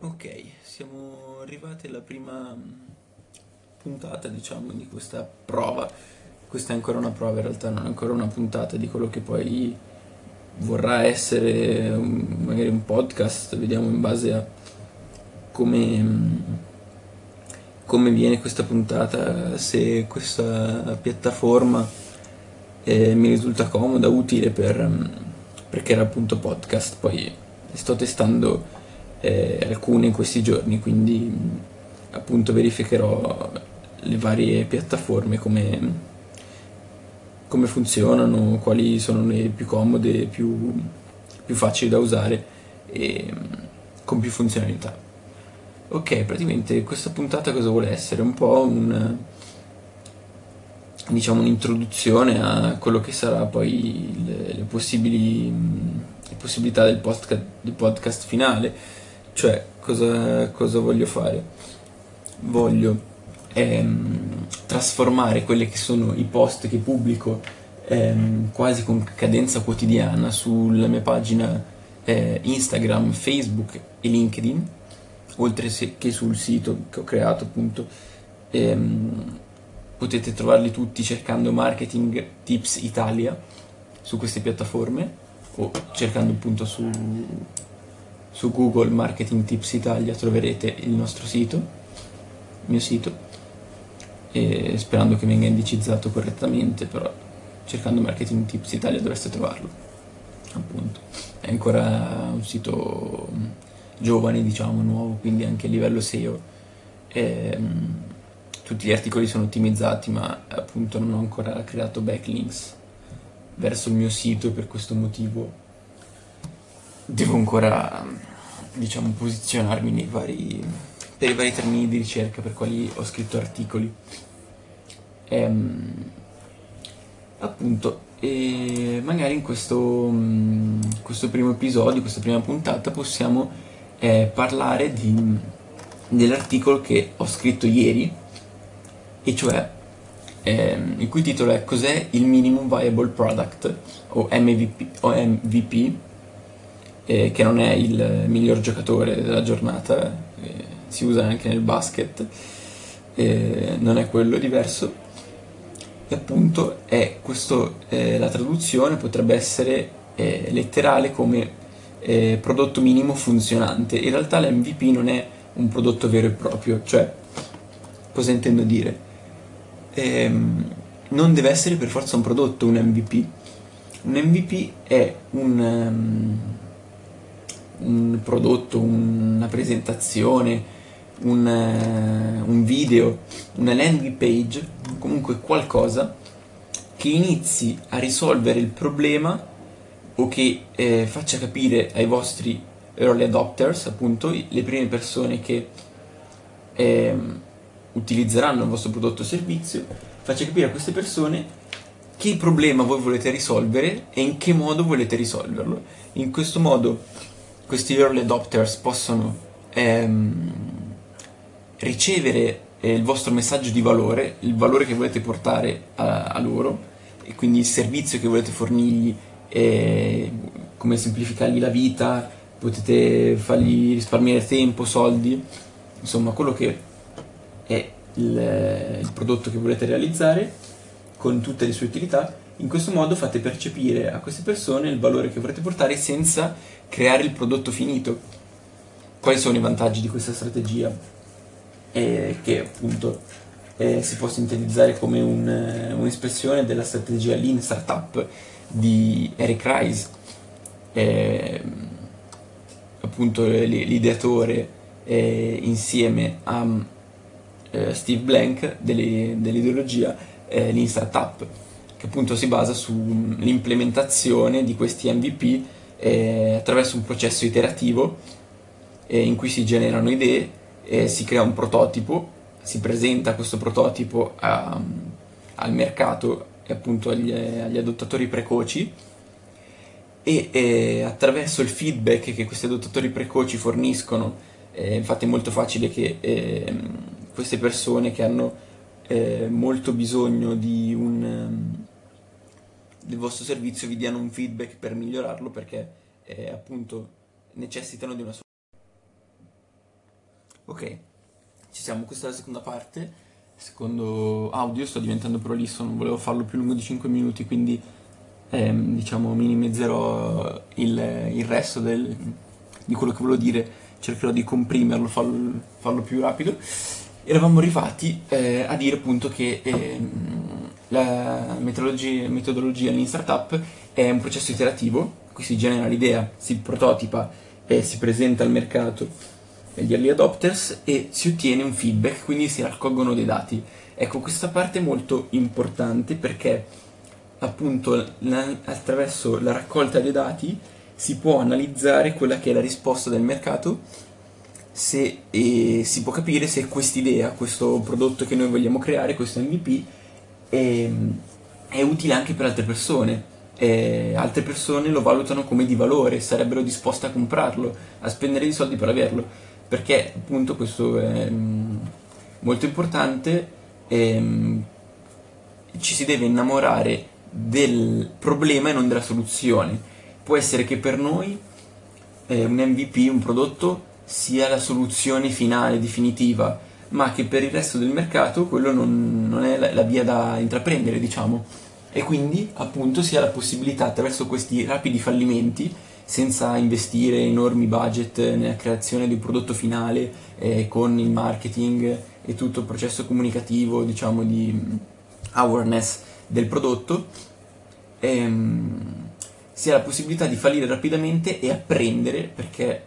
Ok, siamo arrivati alla prima mm, puntata, diciamo, di questa prova. Questa è ancora una prova, in realtà non è ancora una puntata di quello che poi vorrà essere magari un podcast, vediamo in base a come, mm, come viene questa puntata, se questa piattaforma eh, mi risulta comoda, utile per, mm, perché era appunto podcast, poi sto testando eh, alcune in questi giorni, quindi appunto verificherò le varie piattaforme come, come funzionano, quali sono le più comode, più, più facili da usare e con più funzionalità. Ok, praticamente questa puntata cosa vuole essere? Un po' un, diciamo un'introduzione a quello che sarà poi le, le possibili le possibilità del podcast, del podcast finale cioè, cosa, cosa voglio fare? Voglio ehm, trasformare quelli che sono i post che pubblico ehm, quasi con cadenza quotidiana sulla mia pagina eh, Instagram, Facebook e LinkedIn, oltre che sul sito che ho creato appunto. Ehm, potete trovarli tutti cercando Marketing Tips Italia su queste piattaforme o cercando appunto su su Google Marketing Tips Italia troverete il nostro sito, il mio sito, e sperando che venga indicizzato correttamente, però cercando Marketing Tips Italia dovreste trovarlo, appunto. È ancora un sito mm, giovane, diciamo, nuovo, quindi anche a livello SEO. E, um, tutti gli articoli sono ottimizzati, ma appunto non ho ancora creato backlinks verso il mio sito e per questo motivo devo ancora diciamo posizionarmi vari per i vari termini di ricerca per quali ho scritto articoli. Ehm, appunto e magari in questo, mm, questo primo episodio questa prima puntata possiamo eh, parlare di, dell'articolo che ho scritto ieri e cioè ehm, il cui titolo è Cos'è il Minimum Viable Product? o MVP, o MVP eh, che non è il miglior giocatore della giornata, eh, si usa anche nel basket, eh, non è quello, diverso. E appunto è questo, eh, la traduzione potrebbe essere eh, letterale come eh, prodotto minimo funzionante. In realtà l'MVP non è un prodotto vero e proprio, cioè cosa intendo dire? Ehm, non deve essere per forza un prodotto un MVP. Un MVP è un, um, un prodotto, una presentazione, un, uh, un video, una landing page, comunque qualcosa che inizi a risolvere il problema o che eh, faccia capire ai vostri early adopters, appunto, le prime persone che eh, utilizzeranno il vostro prodotto o servizio, faccia capire a queste persone che problema voi volete risolvere e in che modo volete risolverlo. In questo modo questi early adopters possono ehm, ricevere eh, il vostro messaggio di valore, il valore che volete portare a, a loro e quindi il servizio che volete fornirgli, eh, come semplificargli la vita, potete fargli risparmiare tempo, soldi, insomma quello che è il, il prodotto che volete realizzare con tutte le sue utilità in questo modo fate percepire a queste persone il valore che vorrete portare senza creare il prodotto finito. Quali sono i vantaggi di questa strategia? Eh, che appunto eh, si può sintetizzare come un, eh, un'espressione della strategia Lean Startup di Eric Rice, eh, appunto l'ideatore eh, insieme a eh, Steve Blank dell'ideologia Lean Startup che appunto si basa sull'implementazione di questi MVP eh, attraverso un processo iterativo eh, in cui si generano idee, eh, si crea un prototipo, si presenta questo prototipo a, al mercato e appunto agli, agli adottatori precoci e eh, attraverso il feedback che questi adottatori precoci forniscono, eh, infatti è molto facile che ehm, queste persone che hanno eh, molto bisogno di un del vostro servizio vi diano un feedback per migliorarlo perché eh, appunto necessitano di una Ok, ci siamo, questa è la seconda parte. Secondo audio sto diventando prolisso, non volevo farlo più lungo di 5 minuti, quindi ehm, diciamo minimizzerò il, il resto del, di quello che volevo dire, cercherò di comprimerlo, farlo, farlo più rapido. Eravamo arrivati eh, a dire appunto che ehm, la metodologia, Lean Startup è un processo iterativo, qui si genera l'idea, si prototipa e si presenta al mercato gli early adopters e si ottiene un feedback, quindi si raccolgono dei dati. Ecco, questa parte è molto importante perché appunto attraverso la raccolta dei dati si può analizzare quella che è la risposta del mercato se, e si può capire se quest'idea, questo prodotto che noi vogliamo creare, questo MVP, è, è utile anche per altre persone. E altre persone lo valutano come di valore, sarebbero disposte a comprarlo, a spendere i soldi per averlo perché appunto questo è mm, molto importante e, mm, ci si deve innamorare del problema e non della soluzione. Può essere che per noi eh, un MVP, un prodotto, sia la soluzione finale, definitiva, ma che per il resto del mercato quello non, non è la, la via da intraprendere, diciamo. E quindi appunto si ha la possibilità attraverso questi rapidi fallimenti senza investire enormi budget nella creazione di un prodotto finale eh, con il marketing e tutto il processo comunicativo, diciamo, di awareness del prodotto, ehm, si ha la possibilità di fallire rapidamente e apprendere perché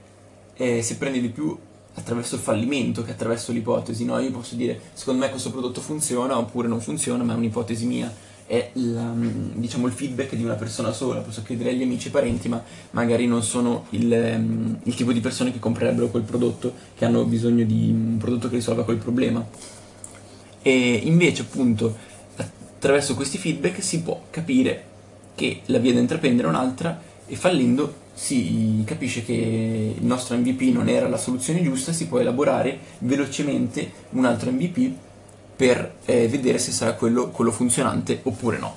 eh, si apprende di più attraverso il fallimento che attraverso l'ipotesi. No? Io posso dire secondo me questo prodotto funziona oppure non funziona, ma è un'ipotesi mia è la, diciamo, il feedback di una persona sola, posso chiedere agli amici e parenti, ma magari non sono il, um, il, tipo di persone che comprerebbero quel prodotto, che hanno bisogno di un prodotto che risolva quel problema. E invece, appunto, attraverso questi feedback si può capire che la via da intraprendere è un'altra e fallendo si capisce che il nostro MVP non era la soluzione giusta, si può elaborare velocemente un altro MVP per eh, vedere se sarà quello, quello, funzionante oppure no.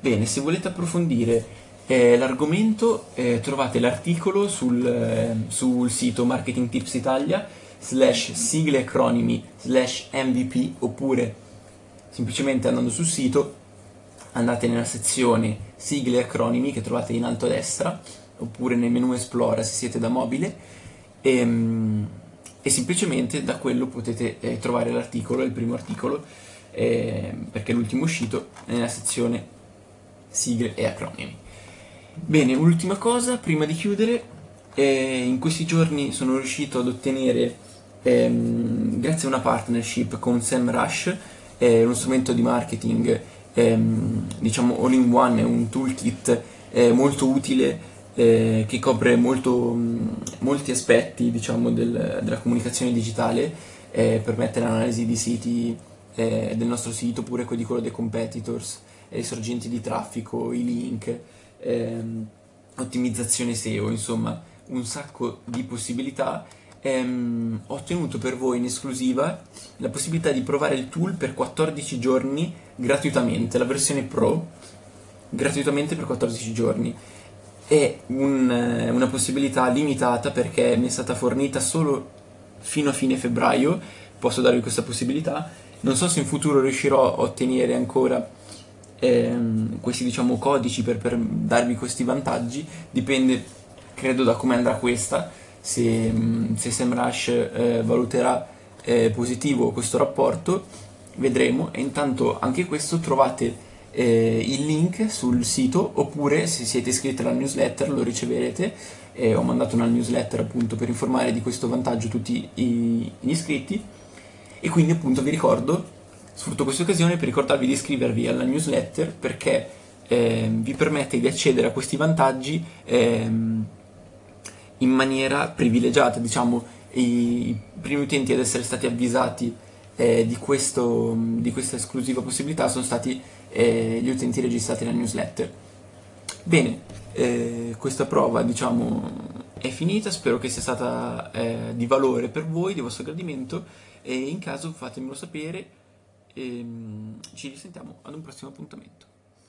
Bene, se volete approfondire eh, l'argomento eh, trovate l'articolo sul, eh, sul, sito Marketing Tips Italia slash sigle acronimi slash MVP oppure semplicemente andando sul sito andate nella sezione sigle acronimi che trovate in alto a destra oppure nel menu Esplora se siete da mobile e, ehm, e semplicemente da quello potete eh, trovare l'articolo, il primo articolo, eh, perché è l'ultimo uscito, nella sezione sigle e acronimi. Bene, ultima cosa, prima di chiudere, eh, in questi giorni sono riuscito ad ottenere, ehm, grazie a una partnership con SEMrush, eh, uno strumento di marketing, ehm, diciamo all in one, un toolkit eh, molto utile eh, che copre molto, mh, molti aspetti diciamo, del, della comunicazione digitale, eh, permette l'analisi di siti eh, del nostro sito, oppure quelli quello dei competitors, i sorgenti di traffico, i link, ehm, ottimizzazione SEO, insomma un sacco di possibilità. Ehm, ho ottenuto per voi in esclusiva la possibilità di provare il tool per 14 giorni gratuitamente, la versione Pro gratuitamente per 14 giorni. È un, eh, una possibilità limitata perché mi è stata fornita solo fino a fine febbraio, posso darvi questa possibilità. Non so se in futuro riuscirò a ottenere ancora ehm, questi diciamo, codici per, per, darvi questi vantaggi, dipende credo da come andrà questa, se, mm, se SEMrush eh, valuterà eh, positivo questo rapporto, vedremo e intanto anche questo trovate eh, il link sul sito oppure se siete iscritti alla newsletter lo riceverete. Eh, ho mandato una newsletter appunto per informare di questo vantaggio tutti gli iscritti e quindi appunto vi ricordo, sfrutto questa occasione per ricordarvi di iscrivervi alla newsletter perché eh, vi permette di accedere a questi vantaggi ehm, in maniera privilegiata, diciamo i primi utenti ad essere stati avvisati eh, di, questo, di, questa esclusiva possibilità sono stati eh, gli utenti registrati nella newsletter. Bene, eh, questa prova diciamo è finita, spero che sia stata eh, di valore per voi, di vostro gradimento e in caso fatemelo sapere e ehm, ci risentiamo ad un prossimo appuntamento.